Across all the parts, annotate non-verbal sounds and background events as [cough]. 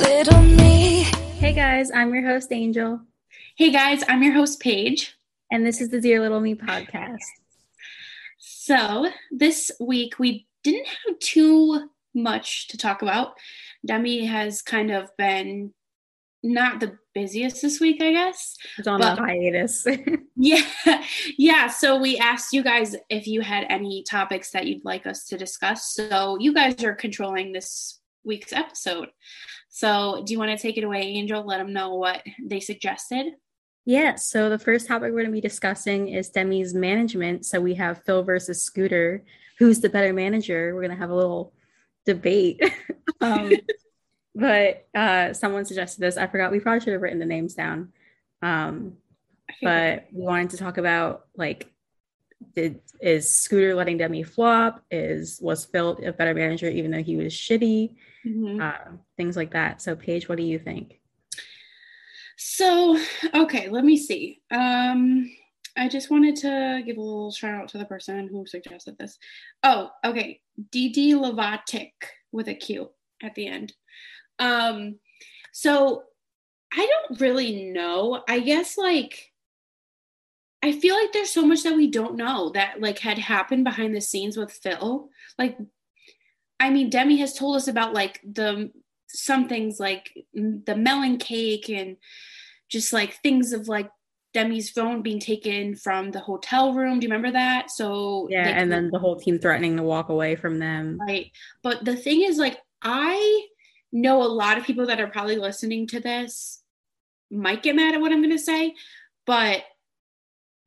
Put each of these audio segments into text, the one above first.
little me. Hey guys, I'm your host, Angel. Hey guys, I'm your host, Paige. And this is the Dear Little Me podcast. So, this week we didn't have too much to talk about. Demi has kind of been not the busiest this week, I guess. It's on but, a hiatus. [laughs] yeah. Yeah. So we asked you guys if you had any topics that you'd like us to discuss. So you guys are controlling this week's episode. So do you want to take it away, Angel? Let them know what they suggested. Yeah, so the first topic we're going to be discussing is Demi's management. So we have Phil versus Scooter. Who's the better manager? We're going to have a little debate. [laughs] um, but uh, someone suggested this. I forgot. We probably should have written the names down. Um, but we wanted to talk about like, did is Scooter letting Demi flop? Is was Phil a better manager even though he was shitty? Mm-hmm. Uh, things like that. So, Paige, what do you think? So, okay, let me see. Um, I just wanted to give a little shout out to the person who suggested this. Oh, okay. DD Lavatic with a Q at the end. Um, so I don't really know. I guess like I feel like there's so much that we don't know that like had happened behind the scenes with Phil. Like I mean Demi has told us about like the some things like the melon cake and just like things of like Demi's phone being taken from the hotel room. Do you remember that? So yeah, and then the whole team threatening to walk away from them. Right. But the thing is, like, I know a lot of people that are probably listening to this might get mad at what I'm going to say, but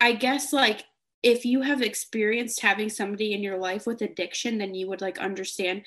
I guess like if you have experienced having somebody in your life with addiction, then you would like understand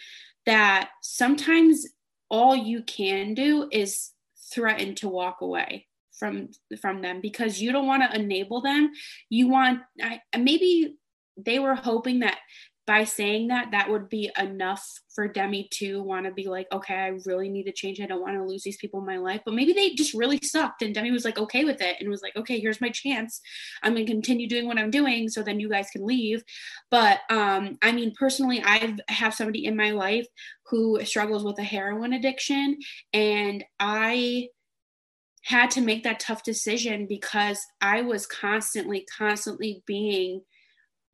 that sometimes all you can do is threaten to walk away from from them because you don't want to enable them. You want I, maybe they were hoping that by saying that that would be enough for demi to want to be like okay i really need to change. I don't want to lose these people in my life. But maybe they just really sucked and demi was like okay with it and was like okay here's my chance. I'm going to continue doing what i'm doing so then you guys can leave. But um i mean personally i have somebody in my life who struggles with a heroin addiction and i had to make that tough decision because I was constantly, constantly being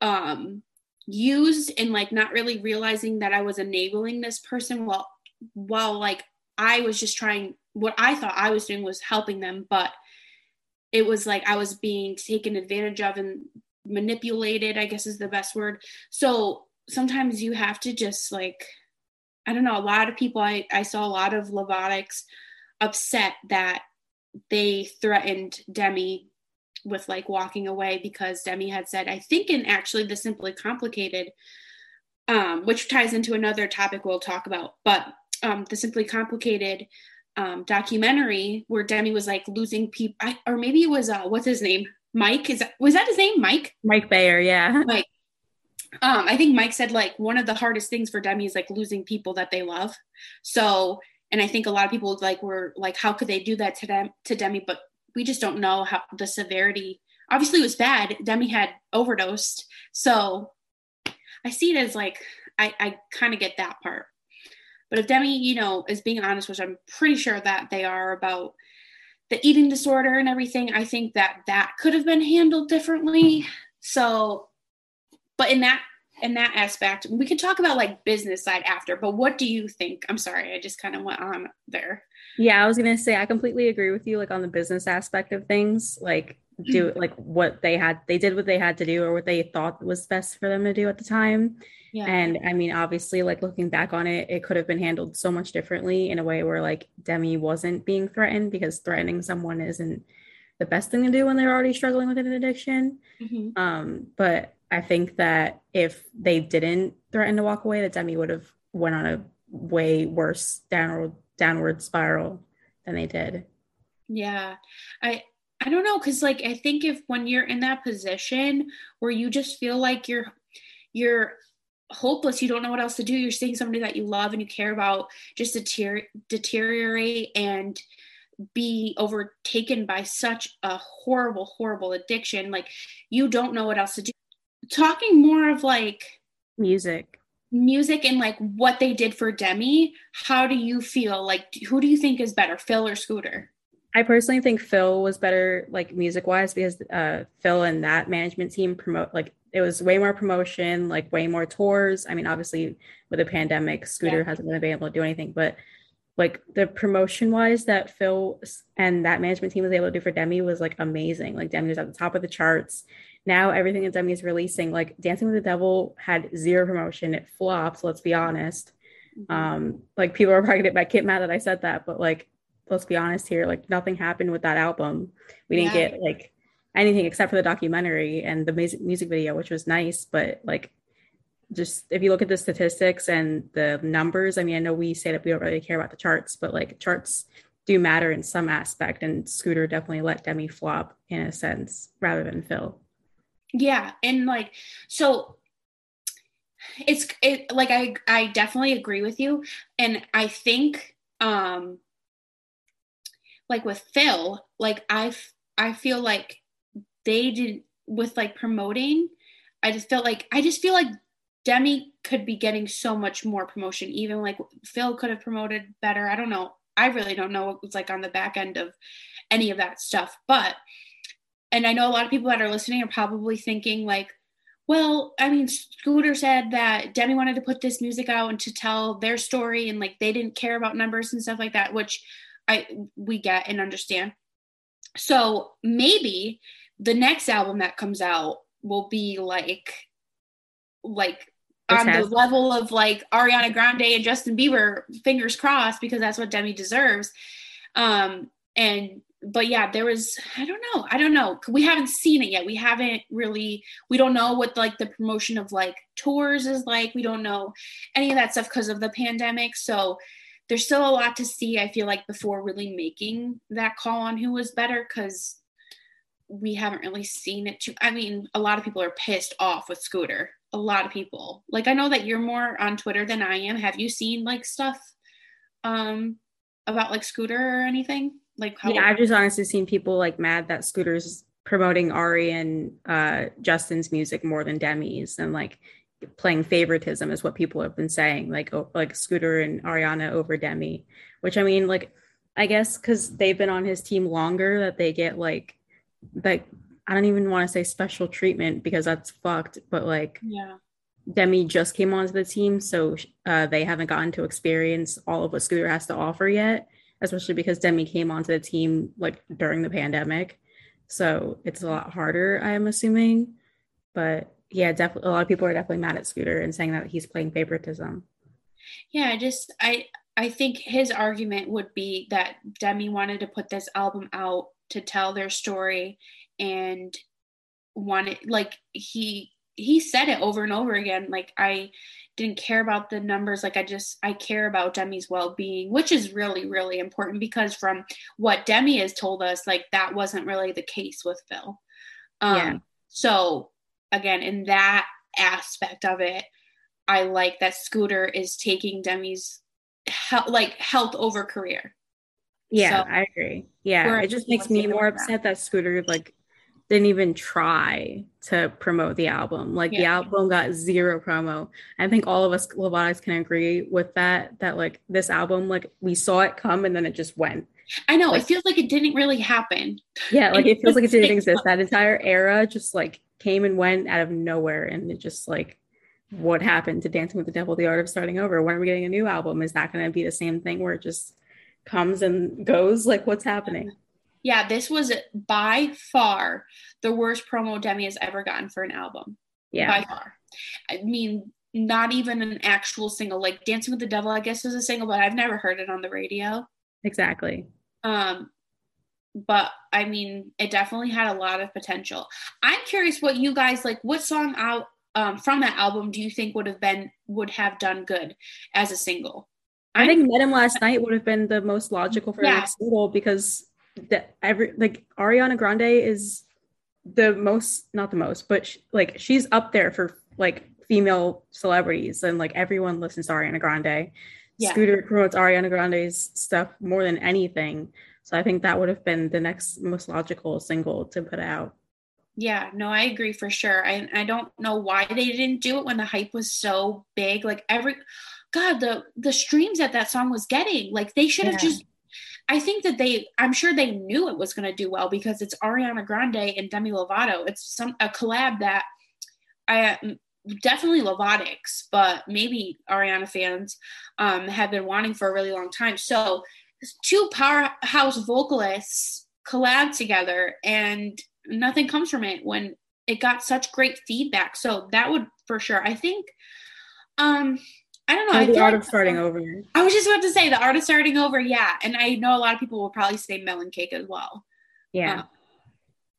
um, used and like not really realizing that I was enabling this person while while like I was just trying what I thought I was doing was helping them, but it was like I was being taken advantage of and manipulated, I guess is the best word. So sometimes you have to just like I don't know, a lot of people I, I saw a lot of Lovatics upset that they threatened Demi with like walking away because Demi had said, I think in actually the simply complicated, um, which ties into another topic we'll talk about, but um, the simply complicated um, documentary where Demi was like losing people, or maybe it was uh, what's his name, Mike? Is that was that his name, Mike? Mike Bayer, yeah. [laughs] Mike. Um, I think Mike said like one of the hardest things for Demi is like losing people that they love. So and i think a lot of people like were like how could they do that to them to demi but we just don't know how the severity. Obviously it was bad. Demi had overdosed. So i see it as like i i kind of get that part. But if demi you know is being honest which i'm pretty sure that they are about the eating disorder and everything i think that that could have been handled differently. So but in that in that aspect we could talk about like business side after but what do you think? I'm sorry i just kind of went on there yeah i was gonna say i completely agree with you like on the business aspect of things like do mm-hmm. like what they had they did what they had to do or what they thought was best for them to do at the time yeah. and i mean obviously like looking back on it it could have been handled so much differently in a way where like demi wasn't being threatened because threatening someone isn't the best thing to do when they're already struggling with an addiction mm-hmm. um but I think that if they didn't threaten to walk away, that Demi would have went on a way worse downward downward spiral than they did. Yeah. I I don't know cuz like I think if when you're in that position where you just feel like you're you're hopeless, you don't know what else to do, you're seeing somebody that you love and you care about just deter- deteriorate and be overtaken by such a horrible horrible addiction like you don't know what else to do talking more of like music. Music and like what they did for Demi, how do you feel? Like, who do you think is better, Phil or Scooter? I personally think Phil was better, like music wise, because uh, Phil and that management team promote like it was way more promotion, like way more tours. I mean, obviously with the pandemic, Scooter yeah. hasn't really been able to do anything, but like the promotion wise that Phil and that management team was able to do for Demi was like amazing. Like Demi was at the top of the charts. Now everything that Demi is releasing, like Dancing with the Devil had zero promotion. It flopped, let's be honest. Mm-hmm. Um, like people are probably gonna get mad that I said that, but like let's be honest here, like nothing happened with that album. We didn't yeah. get like anything except for the documentary and the music music video, which was nice, but like just if you look at the statistics and the numbers, I mean, I know we say that we don't really care about the charts, but like charts do matter in some aspect, and Scooter definitely let Demi flop in a sense rather than Phil. Yeah, and like so it's it like I I definitely agree with you and I think um like with Phil, like I I feel like they did with like promoting, I just felt like I just feel like Demi could be getting so much more promotion. Even like Phil could have promoted better. I don't know. I really don't know what was like on the back end of any of that stuff. But, and I know a lot of people that are listening are probably thinking like, well, I mean, Scooter said that Demi wanted to put this music out and to tell their story, and like they didn't care about numbers and stuff like that, which I we get and understand. So maybe the next album that comes out will be like like on the level of like Ariana Grande and Justin Bieber, fingers crossed, because that's what Demi deserves. Um, and but yeah, there was I don't know, I don't know. We haven't seen it yet. We haven't really. We don't know what like the promotion of like tours is like. We don't know any of that stuff because of the pandemic. So there's still a lot to see. I feel like before really making that call on who was better because we haven't really seen it too. I mean, a lot of people are pissed off with Scooter. A lot of people. Like I know that you're more on Twitter than I am. Have you seen like stuff um about like Scooter or anything? Like how Yeah, I've just honestly seen people like mad that Scooter's promoting Ari and uh Justin's music more than Demi's and like playing favoritism is what people have been saying like like Scooter and Ariana over Demi, which I mean like I guess cuz they've been on his team longer that they get like like I don't even want to say special treatment because that's fucked, but like yeah. Demi just came onto the team, so uh, they haven't gotten to experience all of what Scooter has to offer yet, especially because Demi came onto the team like during the pandemic. So it's a lot harder, I'm assuming. But yeah, definitely a lot of people are definitely mad at Scooter and saying that he's playing favoritism. Yeah, I just I I think his argument would be that Demi wanted to put this album out to tell their story and wanted like he he said it over and over again like i didn't care about the numbers like i just i care about demi's well-being which is really really important because from what demi has told us like that wasn't really the case with phil um yeah. so again in that aspect of it i like that scooter is taking demi's he- like health over career yeah, so, I agree. Yeah, it just makes me more upset that. that Scooter like didn't even try to promote the album. Like yeah. the album got zero promo. I think all of us Lovatics can agree with that. That like this album, like we saw it come and then it just went. I know. Like, it feels like it didn't really happen. Yeah, like it feels like it didn't exist. [laughs] That entire era just like came and went out of nowhere, and it just like what happened to Dancing with the Devil, The Art of Starting Over? When are we getting a new album? Is that going to be the same thing where it just comes and goes? Like, what's happening? Yeah, this was by far the worst promo Demi has ever gotten for an album. Yeah. By far. I mean, not even an actual single. Like Dancing with the Devil, I guess, is a single, but I've never heard it on the radio. Exactly. Um, but I mean, it definitely had a lot of potential. I'm curious what you guys like. What song out um, from that album do you think would have been would have done good as a single? I think Met Him Last Night would have been the most logical for yeah. the next single because the, every like Ariana Grande is the most not the most but she, like she's up there for like female celebrities and like everyone listens to Ariana Grande. Yeah. Scooter promotes Ariana Grande's stuff more than anything. So I think that would have been the next most logical single to put out. Yeah, no, I agree for sure. I I don't know why they didn't do it when the hype was so big. Like every God, the the streams that that song was getting, like they should have yeah. just I think that they, I'm sure they knew it was going to do well because it's Ariana Grande and Demi Lovato. It's some a collab that I definitely Lovatics, but maybe Ariana fans um, have been wanting for a really long time. So two powerhouse vocalists collab together, and nothing comes from it when it got such great feedback. So that would for sure. I think. Um, I don't know. I the art like, of starting over. I was just about to say the art of starting over. Yeah, and I know a lot of people will probably say Melon Cake as well. Yeah, um,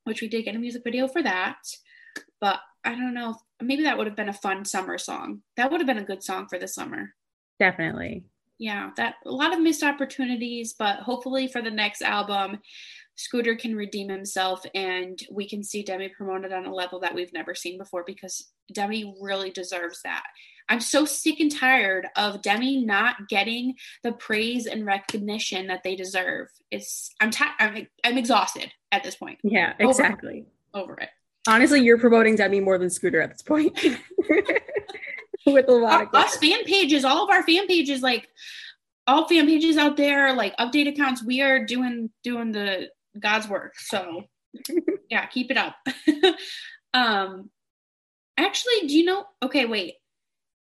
which we did get a music video for that, but I don't know. Maybe that would have been a fun summer song. That would have been a good song for the summer. Definitely. Yeah, that a lot of missed opportunities, but hopefully for the next album, Scooter can redeem himself and we can see Demi promoted on a level that we've never seen before because Demi really deserves that. I'm so sick and tired of Demi not getting the praise and recognition that they deserve. It's I'm I'm, I'm exhausted at this point. Yeah, exactly. Over, over it. Honestly, you're promoting Demi more than Scooter at this point. [laughs] With a lot of us fan pages, all of our fan pages, like all fan pages out there, like update accounts, we are doing doing the God's work. So [laughs] yeah, keep it up. [laughs] um actually, do you know okay, wait.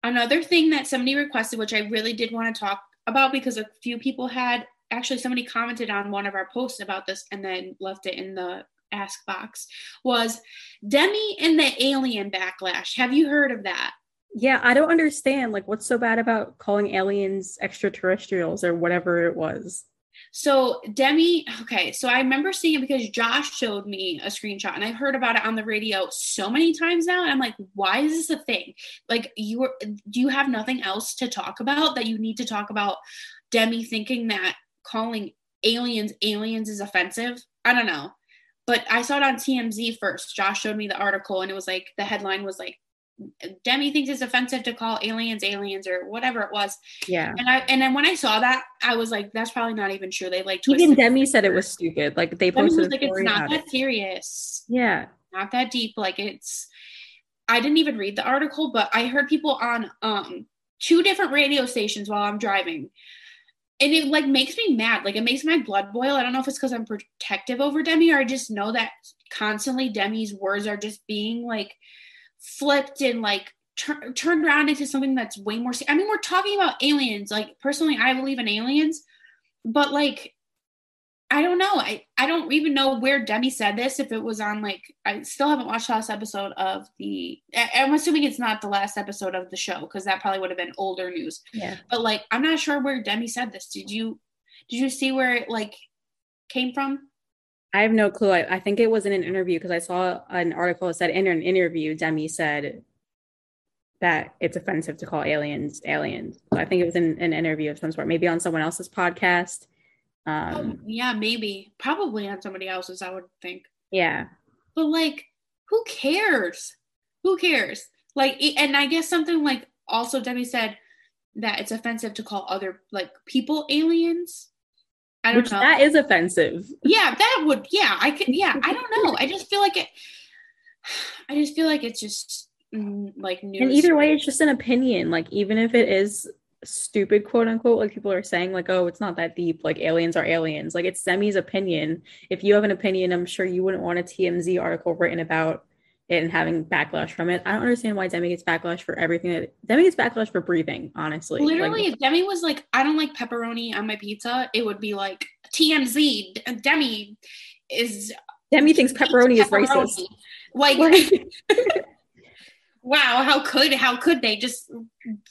Another thing that somebody requested, which I really did want to talk about because a few people had actually somebody commented on one of our posts about this and then left it in the ask box was Demi and the alien backlash. Have you heard of that? Yeah, I don't understand. Like, what's so bad about calling aliens extraterrestrials or whatever it was? So Demi, okay, so I remember seeing it because Josh showed me a screenshot and I've heard about it on the radio so many times now. And I'm like, why is this a thing? Like you were do you have nothing else to talk about that you need to talk about Demi thinking that calling aliens aliens is offensive? I don't know. But I saw it on TMZ first. Josh showed me the article and it was like the headline was like Demi thinks it's offensive to call aliens aliens or whatever it was. Yeah. And I and then when I saw that, I was like, that's probably not even true. They like even Demi said it was stupid. Like they Demi posted like it's not that it. serious. Yeah. Not that deep. Like it's I didn't even read the article, but I heard people on um two different radio stations while I'm driving. And it like makes me mad. Like it makes my blood boil. I don't know if it's because I'm protective over Demi or I just know that constantly Demi's words are just being like flipped and like tur- turned around into something that's way more. I mean, we're talking about aliens. Like personally, I believe in aliens, but like I don't know. I, I don't even know where Demi said this. If it was on like, I still haven't watched the last episode of the. I, I'm assuming it's not the last episode of the show because that probably would have been older news. Yeah. But like, I'm not sure where Demi said this. Did you, did you see where it like came from? I have no clue. I, I think it was in an interview because I saw an article that said in an interview, Demi said that it's offensive to call aliens aliens. So I think it was in an interview of some sort, maybe on someone else's podcast. Um, oh, yeah, maybe. Probably on somebody else's, I would think. Yeah. But like, who cares? Who cares? Like, and I guess something like also Demi said that it's offensive to call other like people aliens. I don't Which know. That is offensive. Yeah, that would. Yeah, I could. Yeah, I don't know. [laughs] I just feel like it. I just feel like it's just mm, like news. And either way, it's just an opinion. Like even if it is stupid, quote unquote, like people are saying, like, oh, it's not that deep. Like aliens are aliens. Like it's Demi's opinion. If you have an opinion, I'm sure you wouldn't want a TMZ article written about and having backlash from it. I don't understand why Demi gets backlash for everything. That, Demi gets backlash for breathing, honestly. Literally, like, if Demi was like, I don't like pepperoni on my pizza, it would be like TMZ. Demi is. Demi thinks pepperoni, pepperoni. is racist. Like, [laughs] [laughs] wow, how could how could they just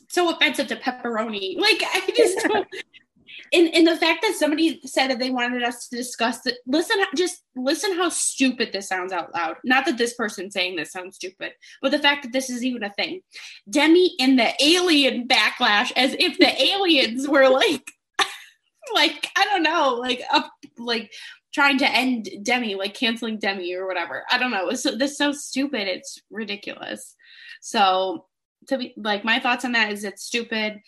so offensive to pepperoni? Like, I just don't [laughs] and, and the fact that somebody said that they wanted us to discuss it listen just listen how stupid this sounds out loud. Not that this person saying this sounds stupid but the fact that this is even a thing. Demi in the alien backlash as if the [laughs] aliens were like [laughs] like i don't know like up like trying to end demi like canceling demi or whatever. I don't know. It's this is so stupid. It's ridiculous. So to be like my thoughts on that is it's stupid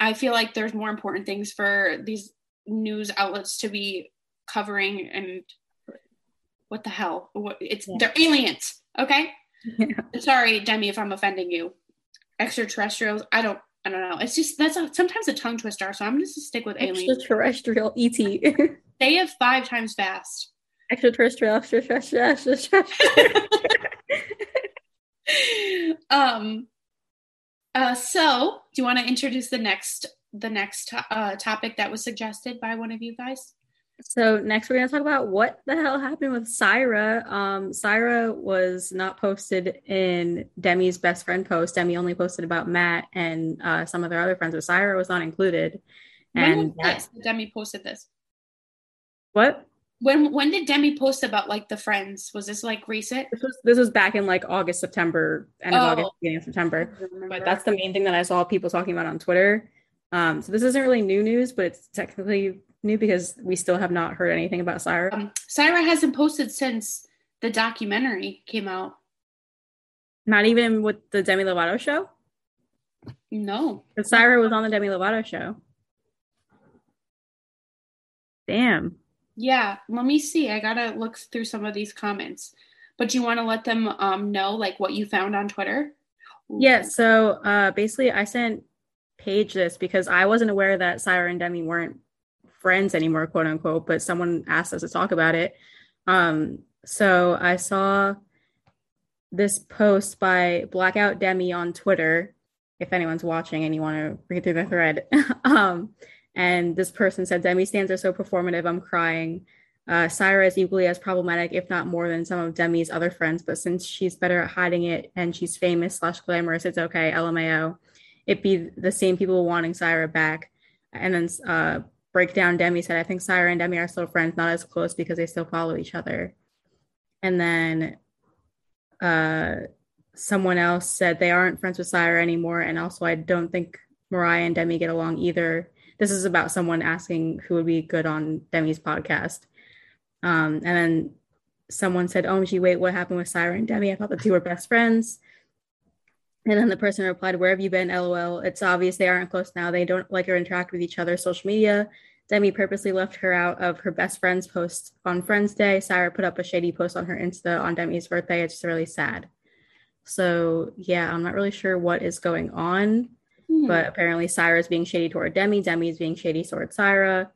I feel like there's more important things for these news outlets to be covering and what the hell? What, it's yeah. they're aliens. Okay. [laughs] Yeah. Sorry, Demi, if I'm offending you. Extraterrestrials. I don't. I don't know. It's just that's a, sometimes a tongue twister. So I'm just gonna stick with aliens. Extraterrestrial. ET. Say it five times fast. Extraterrestrial. Extraterrestrial. Extraterrestrial. [laughs] um. Uh. So, do you want to introduce the next the next uh, topic that was suggested by one of you guys? So next we're gonna talk about what the hell happened with Sirah. Um, Sirah was not posted in Demi's best friend post. Demi only posted about Matt and uh, some of their other friends, but Sirah was not included. And when was this? Demi posted this. What? When when did Demi post about like the friends? Was this like recent? This was this was back in like August, September, end of oh. August, beginning of September. But that's the main thing that I saw people talking about on Twitter. Um, so this isn't really new news, but it's technically new because we still have not heard anything about Sirah. Um, Sirah hasn't posted since the documentary came out. Not even with the Demi Lovato show? No. But Sirah was on the Demi Lovato show. Damn. Yeah, let me see. I gotta look through some of these comments. But you want to let them um, know like what you found on Twitter? Yeah. So uh, basically, I sent Paige this because I wasn't aware that Sirah and Demi weren't friends anymore, quote unquote, but someone asked us to talk about it. Um, so I saw this post by Blackout Demi on Twitter. If anyone's watching and you want to read through the thread, [laughs] um, and this person said, Demi stands are so performative, I'm crying. Uh, Sirah is equally as problematic, if not more, than some of Demi's other friends, but since she's better at hiding it and she's famous slash glamorous, it's okay. LMAO. It be the same people wanting Sirah back. And then uh, breakdown, Demi said, I think Sirah and Demi are still friends, not as close because they still follow each other. And then uh, someone else said they aren't friends with Sirah anymore. And also, I don't think Mariah and Demi get along either. This is about someone asking who would be good on Demi's podcast. Um, and then someone said, Oh, gee, wait, what happened with Sirah and Demi? I thought the two were best friends. And then the person replied, Where have you been? LOL. It's obvious they aren't close now. They don't like or interact with each other. Social media. Demi purposely left her out of her best friend's post on Friends Day. Sirah put up a shady post on her Insta on Demi's birthday. It's just really sad. So, yeah, I'm not really sure what is going on, hmm. but apparently Sirah being shady toward Demi. Demi is being shady toward Sirah.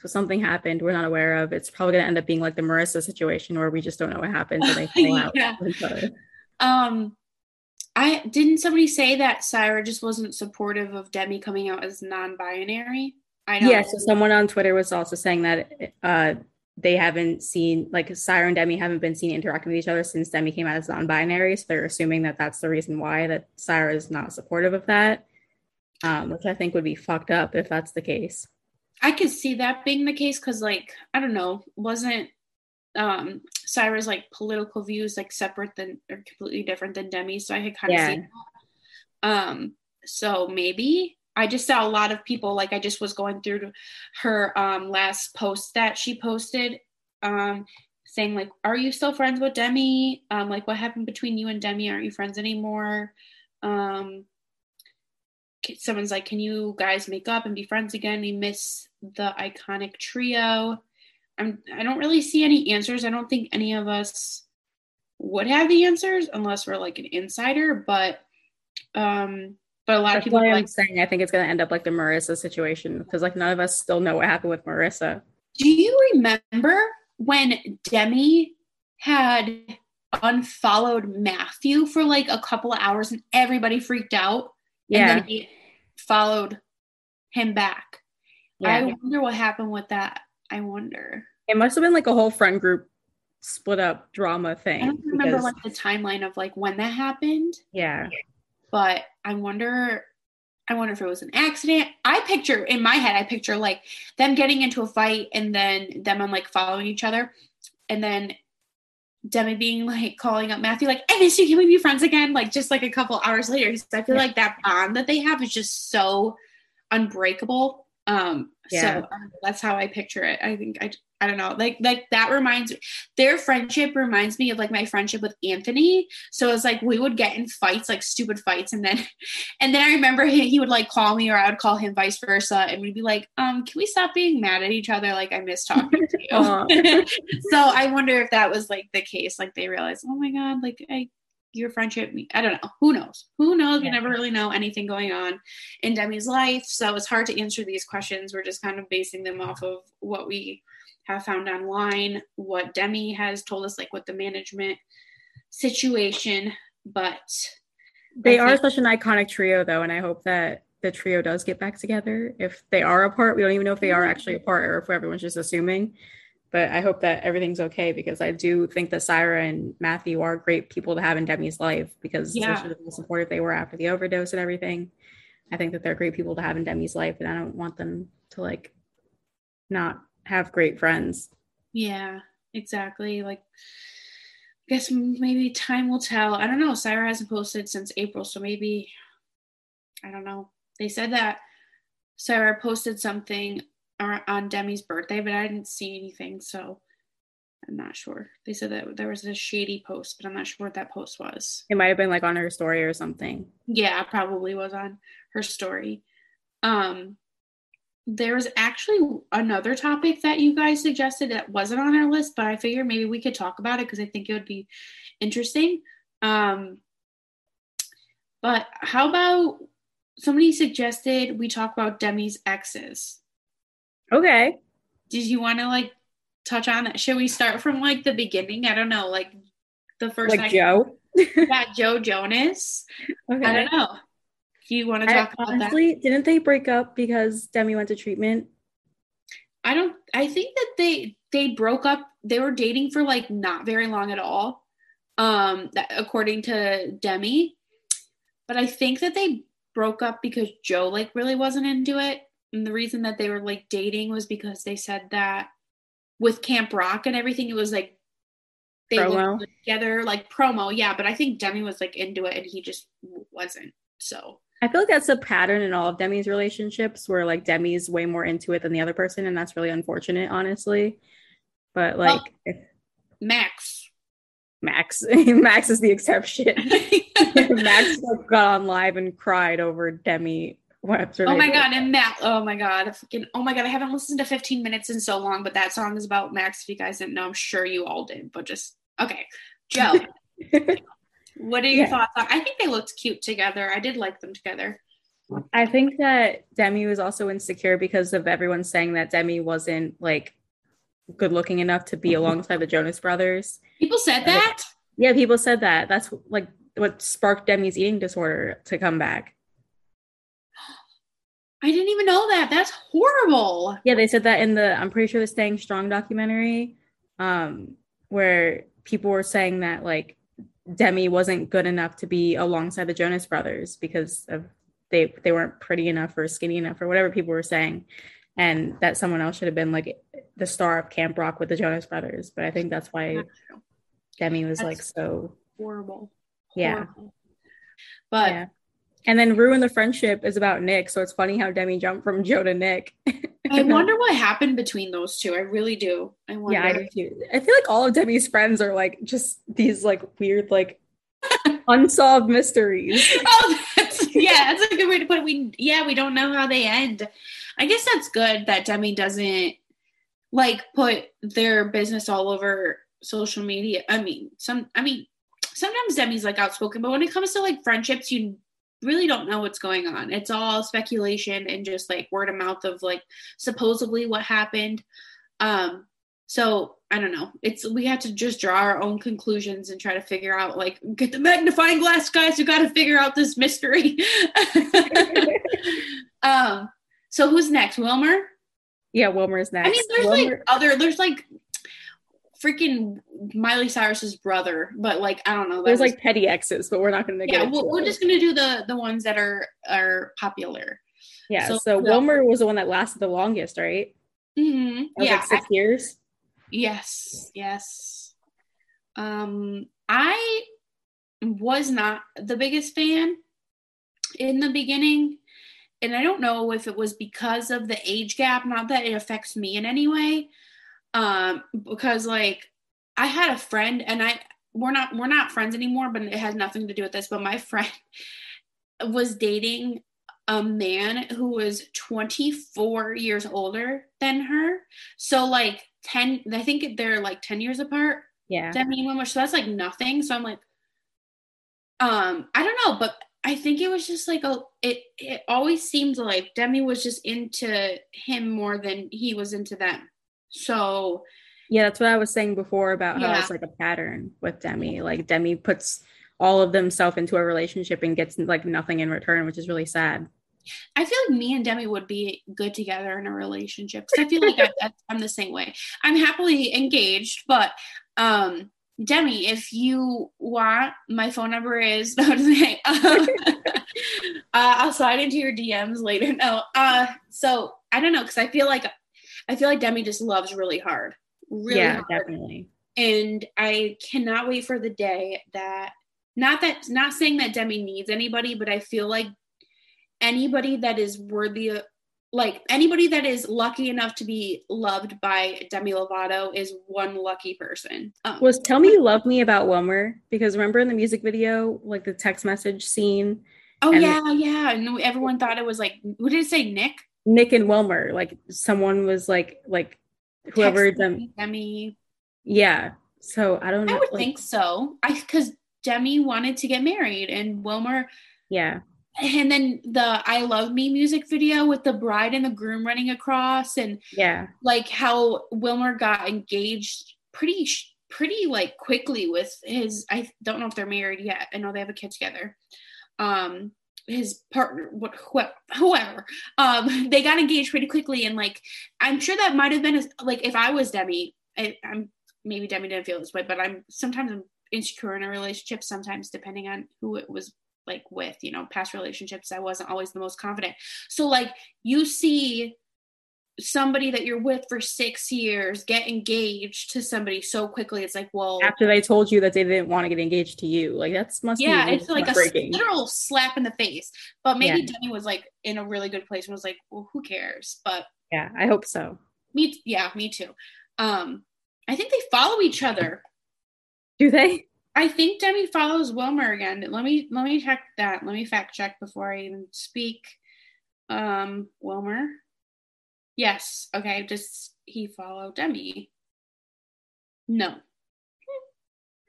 So something happened we're not aware of. It's probably going to end up being like the Marissa situation where we just don't know what happened and they [laughs] fall out. yeah. Um, I didn't somebody say that Sirah just wasn't supportive of Demi coming out as non-binary. I know. Yeah, so someone on Twitter was also saying that uh, they haven't seen like Sirah and Demi haven't been seen interacting with each other since Demi came out as non-binary. So they're assuming that that's the reason why that Sirah is not supportive of that, um, which I think would be fucked up if that's the case. I could see that being the case because, like, I don't know, wasn't um Sirah's like political views like separate than or completely different than Demi. So I could kind yeah. of see that. Um, so maybe I just saw a lot of people like I just was going through her um last post that she posted um saying like are you still friends with Demi? Um like what happened between you and Demi? Aren't you friends anymore? Um someone's like can you guys make up and be friends again? We miss the iconic trio. I'm I don't really see any answers. I don't think any of us would have the answers unless we're like an insider, but um but a lot That's of people are like saying I think it's gonna end up like the Marissa situation because like none of us still know what happened with Marissa. Do you remember when Demi had unfollowed Matthew for like a couple of hours and everybody freaked out? Yeah. And then he followed him back. Yeah. I wonder what happened with that. I wonder. It must have been like a whole friend group split up drama thing. I don't remember because... like the timeline of like when that happened. Yeah. But I wonder I wonder if it was an accident. I picture in my head, I picture like them getting into a fight and then them on like following each other. And then Demi being like calling up Matthew, like, I miss you. Can we be friends again? Like just like a couple hours later. I feel like that bond that they have is just so unbreakable. Um, Yeah. So um, that's how I picture it. I think I I don't know. Like like that reminds their friendship reminds me of like my friendship with Anthony. So it's like we would get in fights, like stupid fights, and then [laughs] and then I remember he, [laughs] he would like call me or I would call him vice versa, and we'd be like, um, can we stop being mad at each other? Like I miss talking to you. [laughs] so I wonder if that was like the case. Like they realized, oh my god, like I your friendship i don't know who knows who knows yeah. we never really know anything going on in demi's life so it's hard to answer these questions we're just kind of basing them off of what we have found online what demi has told us like with the management situation but they are such an iconic trio though and i hope that the trio does get back together if they are apart we don't even know if they are actually mm-hmm. apart or if everyone's just assuming but I hope that everything's okay because I do think that Sirah and Matthew are great people to have in Demi's life because yeah. the supportive they were after the overdose and everything. I think that they're great people to have in Demi's life, and I don't want them to like not have great friends. Yeah, exactly. Like, I guess maybe time will tell. I don't know. Sirah hasn't posted since April, so maybe I don't know. They said that Sirah posted something on Demi's birthday, but I didn't see anything, so I'm not sure. They said that there was a shady post, but I'm not sure what that post was. It might have been like on her story or something. Yeah, probably was on her story. Um there was actually another topic that you guys suggested that wasn't on our list, but I figured maybe we could talk about it because I think it would be interesting. Um but how about somebody suggested we talk about Demi's exes? Okay. Did you want to like touch on that? Should we start from like the beginning? I don't know, like the first like Joe. yeah, Joe Jonas. [laughs] Okay. I don't know. If you want to talk I, about honestly, that. Didn't they break up because Demi went to treatment? I don't I think that they they broke up. They were dating for like not very long at all. Um that, according to Demi. But I think that they broke up because Joe like really wasn't into it and the reason that they were like dating was because they said that with Camp Rock and everything, it was like they promo. worked together, like promo. Yeah, but I think Demi was like into it and he just wasn't. So I feel like that's a pattern in all of Demi's relationships where like Demi's way more into it than the other person, and that's really unfortunate, honestly. But like well, if, Max. Max. [laughs] Max is the exception. [laughs] [laughs] Max got on live and cried over Demi oh my god, and Matt. Oh my god, fucking. Oh my god, I haven't listened to 15 minutes in so long, but that song is about Max. If you guys didn't know, I'm sure you all did. But just okay, Joe. What are your yeah. thoughts on? I think they looked cute together. I did like them together. I think that Demi was also insecure because of everyone saying that Demi wasn't like good looking enough to be alongside the Jonas brothers. People said that? Yeah, people said that. That's like what sparked Demi's eating disorder to come back. I didn't even know that. That's horrible. Yeah, they said that in the I'm pretty sure the Staying Strong documentary, um, where people were saying that like Demi wasn't good enough to be alongside the Jonas brothers because of they they weren't pretty enough or skinny enough or whatever people were saying. And that someone else should have been like the star of Camp Rock with the Jonas brothers. But I think that's why Demi was that's like so horrible. Yeah. But yeah. And then ruin the friendship is about Nick. So it's funny how Demi jumped from Joe to Nick. I [laughs] wonder what happened between those two. I really do. I wonder. Yeah, I do too. I feel like all of Demi's friends are like just these like weird, like [laughs] unsolved mysteries. [laughs] Oh, that's yeah, that's a good way to put it. We yeah, we don't know how they end. I guess that's good that Demi doesn't like put their business all over social media. I mean, some I mean, sometimes Demi's like outspoken, but when it comes to like friendships, you really don't know what's going on. It's all speculation and just like word of mouth of like supposedly what happened. Um, so I don't know. It's we have to just draw our own conclusions and try to figure out like get the magnifying glass, guys. We got to figure out this mystery. [laughs] [laughs] um, so who's next? Wilmer? Yeah, Wilmer's next. I mean, there's Wilmer- like other. There's like freaking Miley Cyrus's brother, but like I don't know. There's was, like petty exes, but we're not going to. Yeah, we're, we're just going to do the the ones that are are popular. Yeah. So, so Wilmer was the one that lasted the longest, right? Mm-hmm. yeah, like six I, years. Yes. Yes. Um, I was not the biggest fan in the beginning, and I don't know if it was because of the age gap, not that it affects me in any way. Um, because like I had a friend and I we're not we're not friends anymore, but it has nothing to do with this. But my [laughs] friend was dating a man who was 24 years older than her. So like 10, I think they're like 10 years apart. Yeah. Demi and so that's like nothing. So I'm like, um, I don't know, but I think it was just like a it it always seemed like Demi was just into him more than he was into them. So yeah, that's what I was saying before about how yeah. it's like a pattern with Demi. Like Demi puts all of themselves into a relationship and gets like nothing in return, which is really sad. I feel like me and Demi would be good together in a relationship because I feel like I, I'm the same way. I'm happily engaged, but um Demi, if you want, my phone number is [laughs] um, [laughs] uh, I'll slide into your DMs later. No, uh, so I don't know because I feel like I feel like Demi just loves really hard, really yeah, hard. definitely. And I cannot wait for the day that not that not saying that Demi needs anybody, but I feel like anybody that is worthy of like anybody that is lucky enough to be loved by Demi Lovato is one lucky person. Um, was "Tell Me You Love Me" about Wilmer? Because remember in the music video, like the text message scene. Oh yeah, yeah, and everyone thought it was like, what did it say, Nick? Nick and Wilmer. Like someone was like, like whoever Demi. Demi. Yeah. So I don't know. I would like, think so. I because Demi wanted to get married, and Wilmer. Yeah and then the I Love Me music video with the bride and the groom running across and yeah like how Wilmer got engaged pretty pretty like quickly with his I don't know if they're married yet I know they have a kid together um his partner what whoever um they got engaged pretty quickly and like I'm sure that might have been a, like if I was Demi I, I'm maybe Demi didn't feel this way but I'm sometimes I'm insecure in a relationship sometimes depending on who it was like with you know past relationships i wasn't always the most confident. So like you see somebody that you're with for six years get engaged to somebody so quickly it's like well after they told you that they didn't want to get engaged to you like that's must yeah it's like a literal slap in the face but maybe yeah. Demi was like in a really good place and was like well who cares but yeah i hope so me yeah me too um i think they follow each other do they I think Demi follows Wilmer again. Let me let me check that. Let me fact check before I even speak. Um, Wilmer. Yes. Okay. Does he follow Demi? No.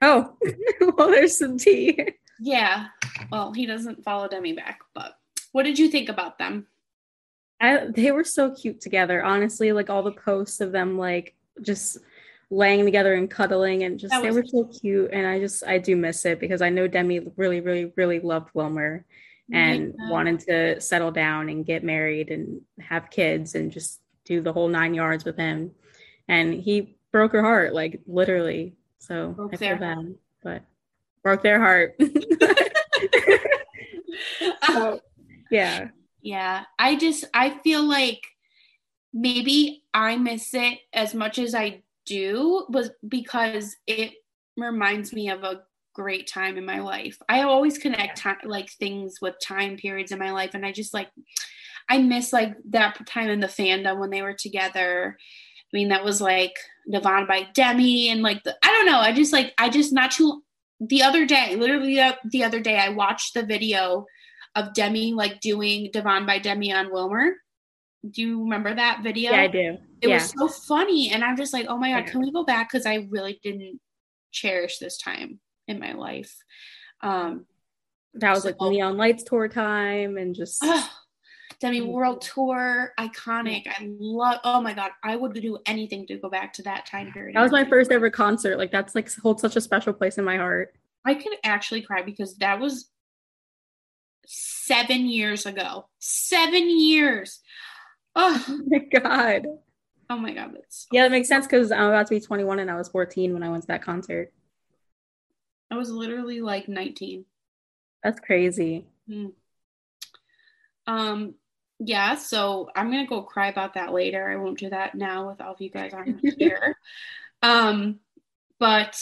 Oh, [laughs] well, there's some tea. Yeah. Well, he doesn't follow Demi back, but what did you think about them? I, they were so cute together. Honestly, like all the posts of them, like just laying together and cuddling and just they were so cute and i just i do miss it because i know demi really really really loved wilmer Mm-hmm. and yeah. wanted to settle down and get married and have kids and just do the whole nine yards with him. And he broke her heart like literally. So broke i feel bad but broke their heart. [laughs] [laughs] So, yeah. yeah i just i feel like maybe i miss it as much as i do was because it reminds me of a great time in my life. I always connect time, like things with time periods in my life, and I just like I miss like that time in the fandom when they were together. I mean, that was like Devonne by Demi, and like the, I don't know. I just like I just not too. The other day, literally the other day, I watched the video of Demi like doing Devonne by Demi on Wilmer, do you remember that video? Yeah, I do. It yeah. was so funny. And I'm just like, oh my God, can we go back? Because I really didn't cherish this time in my life. Um, that was so, like Neon Lights tour time and just. Oh, Demi mm. World Tour, iconic. I love. Oh my god, I would do anything to go back to that time period. That was my first ever concert. Like that's like holds such a special place in my heart. I could actually cry because that was seven years ago. Seven years. Oh, [laughs] oh my god. Oh my god, that's yeah, that makes sense because I'm about to be 21 and I was 14 when I went to that concert. I was literally like 19. That's crazy. Mm. Um, yeah, so I'm gonna go cry about that later. I won't do that now with all of you guys on [laughs] here. um, but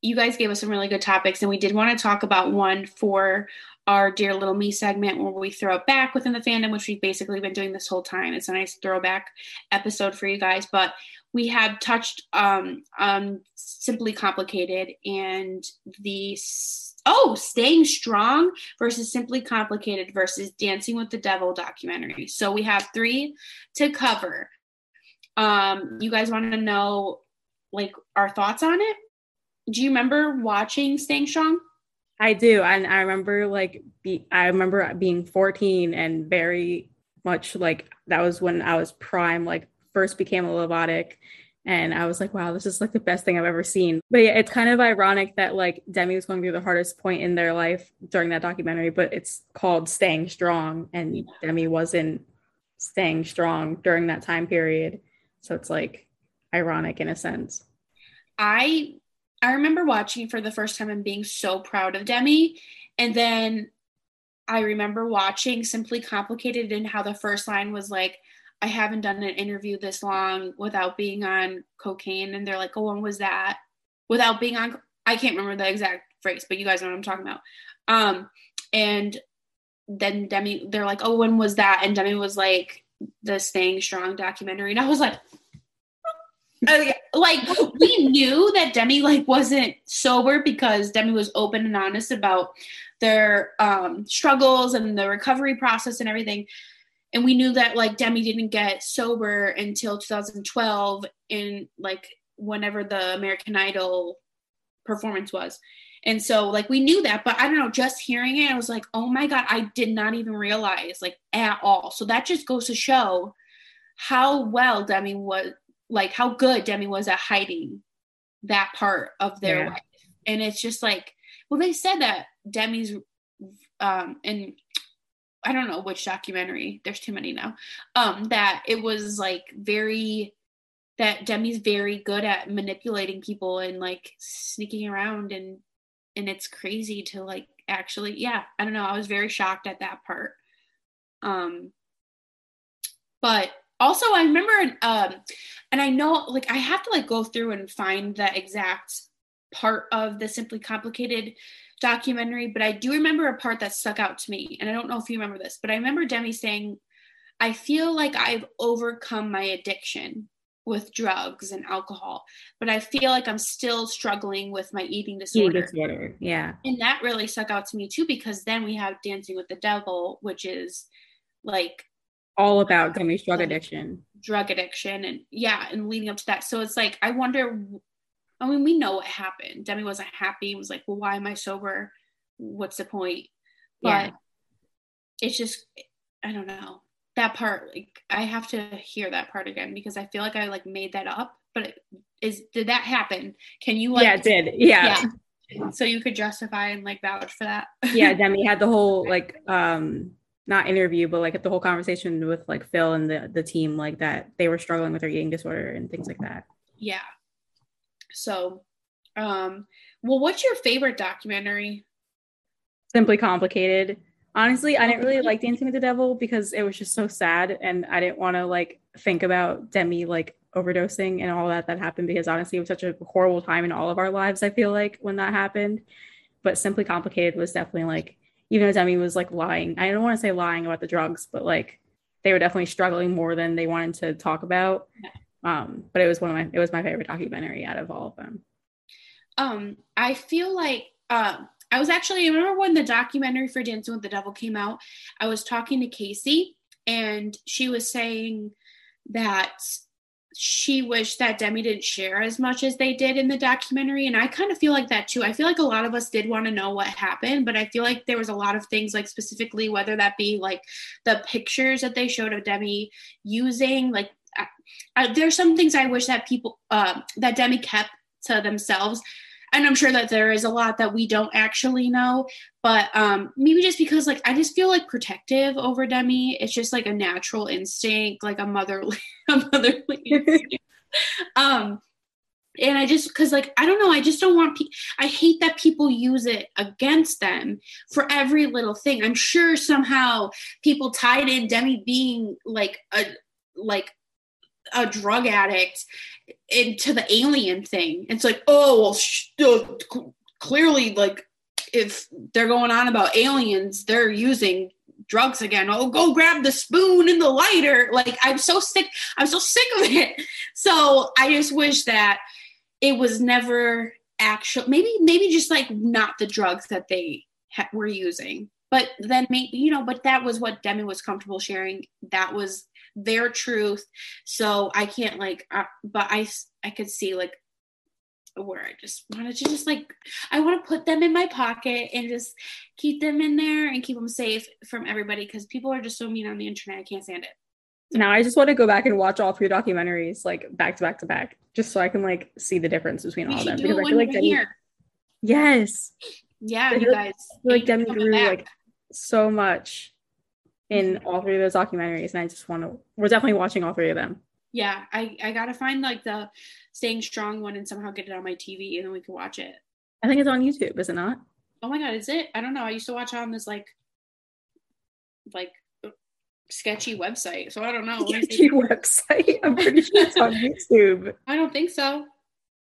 you guys gave us some really good topics, and we did want to talk about one for our Dear Little Me segment where we throw it back within the fandom, which we've basically been doing this whole time. It's a nice throwback episode for you guys. But we had touched um, on Simply Complicated and the oh, Staying Strong versus Simply Complicated versus Dancing with the Devil documentary. So we have three to cover. Um, you guys want to know like our thoughts on it? Do you remember watching Staying Strong? I do, and I remember like be I remember being 14 and very much like that was when I was prime, like first became a Lovatic, and I was like, wow, this is like the best thing I've ever seen. But yeah, it's kind of ironic that like Demi was going through the hardest point in their life during that documentary, but it's called Staying Strong, and Demi wasn't staying strong during that time period. So it's like ironic in a sense. I I remember watching for the first time and being so proud of Demi. And then I remember watching Simply Complicated and how the first line was like, I haven't done an interview this long without being on cocaine. And they're like, oh, when was that? Without being on, I can't remember the exact phrase, but you guys know what I'm talking about. Um, and then Demi, they're like, oh, when was that? And Demi was like, the Staying Strong documentary. And I was like, [laughs] like we knew that Demi like wasn't sober because Demi was open and honest about their um, struggles and the recovery process and everything. And we knew that like Demi didn't get sober until 2012 in like whenever the American Idol performance was. And so like we knew that, but I don't know, just hearing it, I was like, oh my God, I did not even realize like at all. So that just goes to show how well Demi was like how good Demi was at hiding that part of their yeah. life. And it's just like, well, they said that Demi's um and I don't know which documentary, there's too many now. Um, that it was like very that Demi's very good at manipulating people and like sneaking around and and it's crazy to like actually yeah, I don't know. I was very shocked at that part. Um but also i remember um and i know like i have to like go through and find the exact part of the simply complicated documentary but i do remember a part that stuck out to me and i don't know if you remember this but i remember demi saying i feel like i've overcome my addiction with drugs and alcohol but i feel like i'm still struggling with my eating disorder, eating disorder. yeah and that really stuck out to me too because then we have dancing with the devil which is like all about Demi's drug addiction. Drug addiction and yeah, and leading up to that. So it's like I wonder I mean, we know what happened. Demi wasn't happy, was like, Well, why am I sober? What's the point? But yeah. it's just I don't know. That part, like I have to hear that part again because I feel like I like made that up. But it, is did that happen? Can you like Yeah, it did. Yeah. yeah. So you could justify and like vouch for that. yeah, [laughs] Demi had the whole like um not interview, but like the whole conversation with like Phil and the the team, like that they were struggling with their eating disorder and things like that. Yeah. So, um, well, what's your favorite documentary? Simply complicated. Honestly, I didn't really like Dancing with the Devil because it was just so sad, and I didn't want to like think about Demi like overdosing and all that that happened because honestly, it was such a horrible time in all of our lives. I feel like when that happened, but Simply Complicated was definitely like even though Demi was like lying. I don't want to say lying about the drugs, but like they were definitely struggling more than they wanted to talk about. Um, but it was one of my it was my favorite documentary out of all of them. Um, I feel like uh, I was actually I remember when the documentary for Dancing with the Devil came out, I was talking to Casey and she was saying that she wished that Demi didn't share as much as they did in the documentary. And I kind of feel like that too. I feel like a lot of us did want to know what happened, but I feel like there was a lot of things, like specifically, whether that be like the pictures that they showed of Demi using, like, I, I, there's some things I wish that people, uh, that Demi kept to themselves and I'm sure that there is a lot that we don't actually know, but um, maybe just because like I just feel like protective over Demi. It's just like a natural instinct, like a motherly, [laughs] a motherly [laughs] um, and I just because like I don't know, I just don't want. Pe- I hate that people use it against them for every little thing. I'm sure somehow people tied in Demi being like a like a drug addict into the alien thing. It's like, oh well, sh- uh, clearly, like if they're going on about aliens, they're using drugs again. Oh, go grab the spoon and the lighter. Like I'm so sick. I'm so sick of it. [laughs] So I just wish that it was never actual. Maybe maybe just like not the drugs that they ha- were using. But then maybe you know. But that was what Demi was comfortable sharing. That was their truth. So I can't like. Uh, but I I could see like where I just wanted to just like I want to put them in my pocket and just keep them in there and keep them safe from everybody because people are just so mean on the internet. I can't stand it. Now I just want to go back and watch all three documentaries like back to back to back, just so I can like see the difference between we all of them. Because I feel like Demi, here. yes, yeah, you guys, like Demi grew like so much in all three of those documentaries, and I just want to. We're definitely watching all three of them. Yeah i i gotta find like the staying strong one and somehow get it on my tv and then we can watch it. I think it's on youtube is it not? Oh my god is it? I don't know i used to watch on this like like sketchy website so i don't know. Sketchy website i'm pretty sure it's on [laughs] youtube. I don't think so.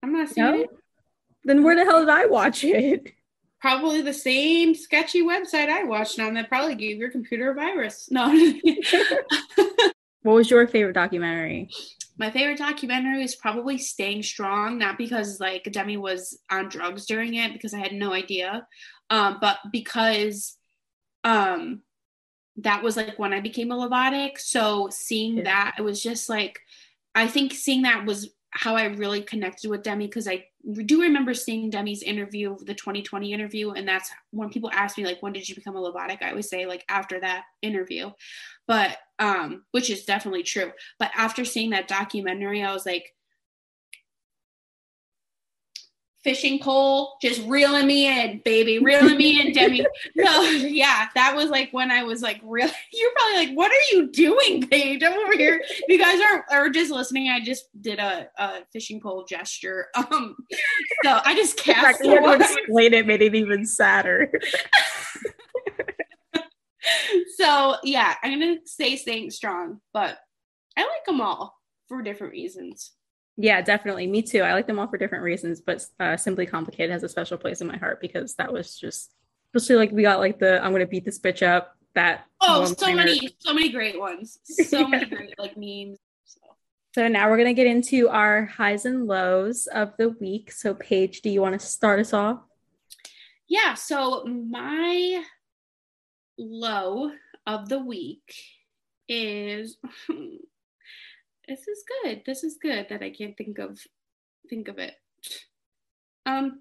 I'm not seeing no? it. Then where the hell did i watch it probably the same sketchy website i watched on that probably gave your computer a virus no [laughs] What was your favorite documentary? My favorite documentary is probably Staying Strong, not because like Demi was on drugs during it, because I had no idea, um, but because um, that was like when I became a Lovatic. So seeing yeah. that, it was just like, I think seeing that was how I really connected with Demi because I do remember seeing Demi's interview, the 2020 interview, and that's when people ask me like, when did you become a Lovatic? I always say like after that interview, but um, which is definitely true. But after seeing that documentary, I was like, fishing pole, just reeling me in, baby, reeling me in, Demi. [laughs] No, yeah, that was like when I was like, really, [laughs] you're probably like, what are you doing, babe? I'm over here. If you guys are, are just listening, I just did a, a fishing pole gesture. [laughs] Um, so I just cast. You had to explain it, made it even sadder. so yeah, I'm gonna say staying strong, but I like them all for different reasons. Yeah, definitely. Me too. I like them all for different reasons, but uh, Simply Complicated has a special place in my heart because that was just, especially like we got like the I'm gonna beat this bitch up. That oh, so many, so many great ones. [laughs] So yeah. many great like memes. So. so now we're gonna get into our highs and lows of the week. So Paige, do you want to start us off? Yeah. So my low of the week is [laughs] this is good. This is good that I can't think of think of it. Um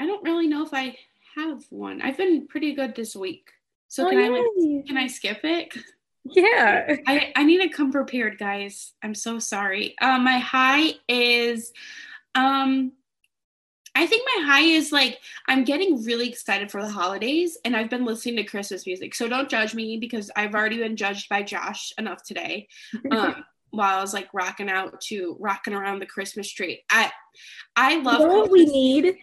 I don't really know if I have one. I've been pretty good this week. So oh, can I like can I skip it? Yeah. I, I need to come prepared, guys. I'm so sorry. Um my high is um I think my high is like I'm getting really excited for the holidays and I've been listening to Christmas music. So don't judge me because I've already been judged by Josh enough today. Um, [laughs] while I was like rocking out to rocking around the Christmas tree. I I love you know what we need.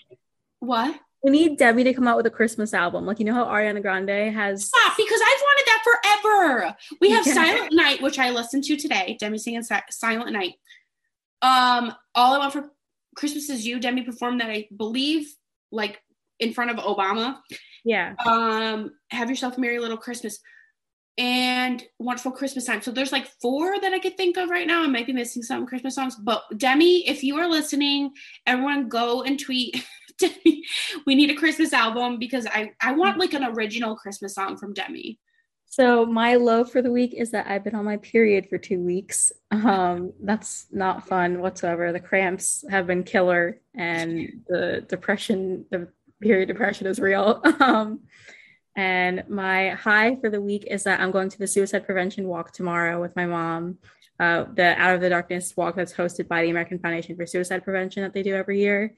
What? We need Demi to come out with a Christmas album. Like you know how Ariana Grande has Stop because I've wanted that forever. We have yeah. Silent Night, which I listened to today. Demi singing Silent Night. Um, All I Want for Christmas is You. Demi performed that I believe like in front of Obama. Yeah. Um, Have Yourself a Merry Little Christmas and Wonderful Christmas Time. So there's like four that I could think of right now. I might be missing some Christmas songs, but Demi, if you are listening, everyone go and tweet. [laughs] Demi, we need a Christmas album because I I want like an original Christmas song from Demi. So my low for the week is that I've been on my period for two weeks. Um, that's not fun whatsoever. The cramps have been killer, and the depression, the period depression is real. [laughs] Um, and my high for the week is that I'm going to the suicide prevention walk tomorrow with my mom. Uh, the Out of the Darkness walk that's hosted by the American Foundation for Suicide Prevention that they do every year.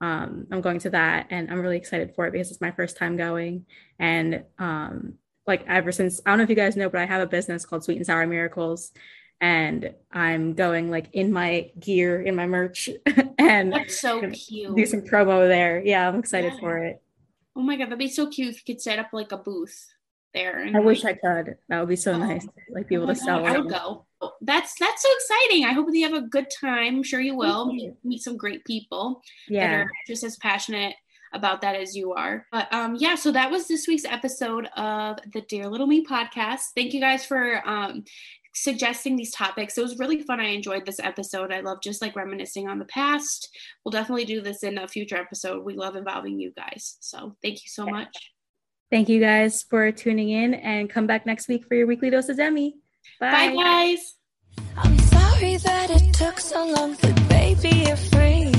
Um, I'm going to that and I'm really excited for it because it's my first time going. And um, like ever since, I don't know if you guys know, but I have a business called Sweet and Sour Miracles. And I'm going like in my gear, in my merch, [laughs] and that's so cute. Do some promo there. Yeah, I'm excited yeah. for it. Oh my god, that'd be so cute if you could set up like a booth there. I like, wish I could. That would be so oh, nice. Like be oh able oh to sell. I would go. Oh, that's that's so exciting. I hope that you have a good time. I'm sure you will. You. Meet some great people. Yeah. That are just as passionate about that as you are. But um, yeah, so that was this week's episode of the Dear Little Me podcast. Thank you guys for um, suggesting these topics. It was really fun. I enjoyed this episode. I love just like reminiscing on the past. We'll definitely do this in a future episode. We love involving you guys. So thank you so much. Thank you guys for tuning in and come back next week for your weekly dose of Demi. Bye, Bye guys. I'm sorry that it took so long to baby you're free.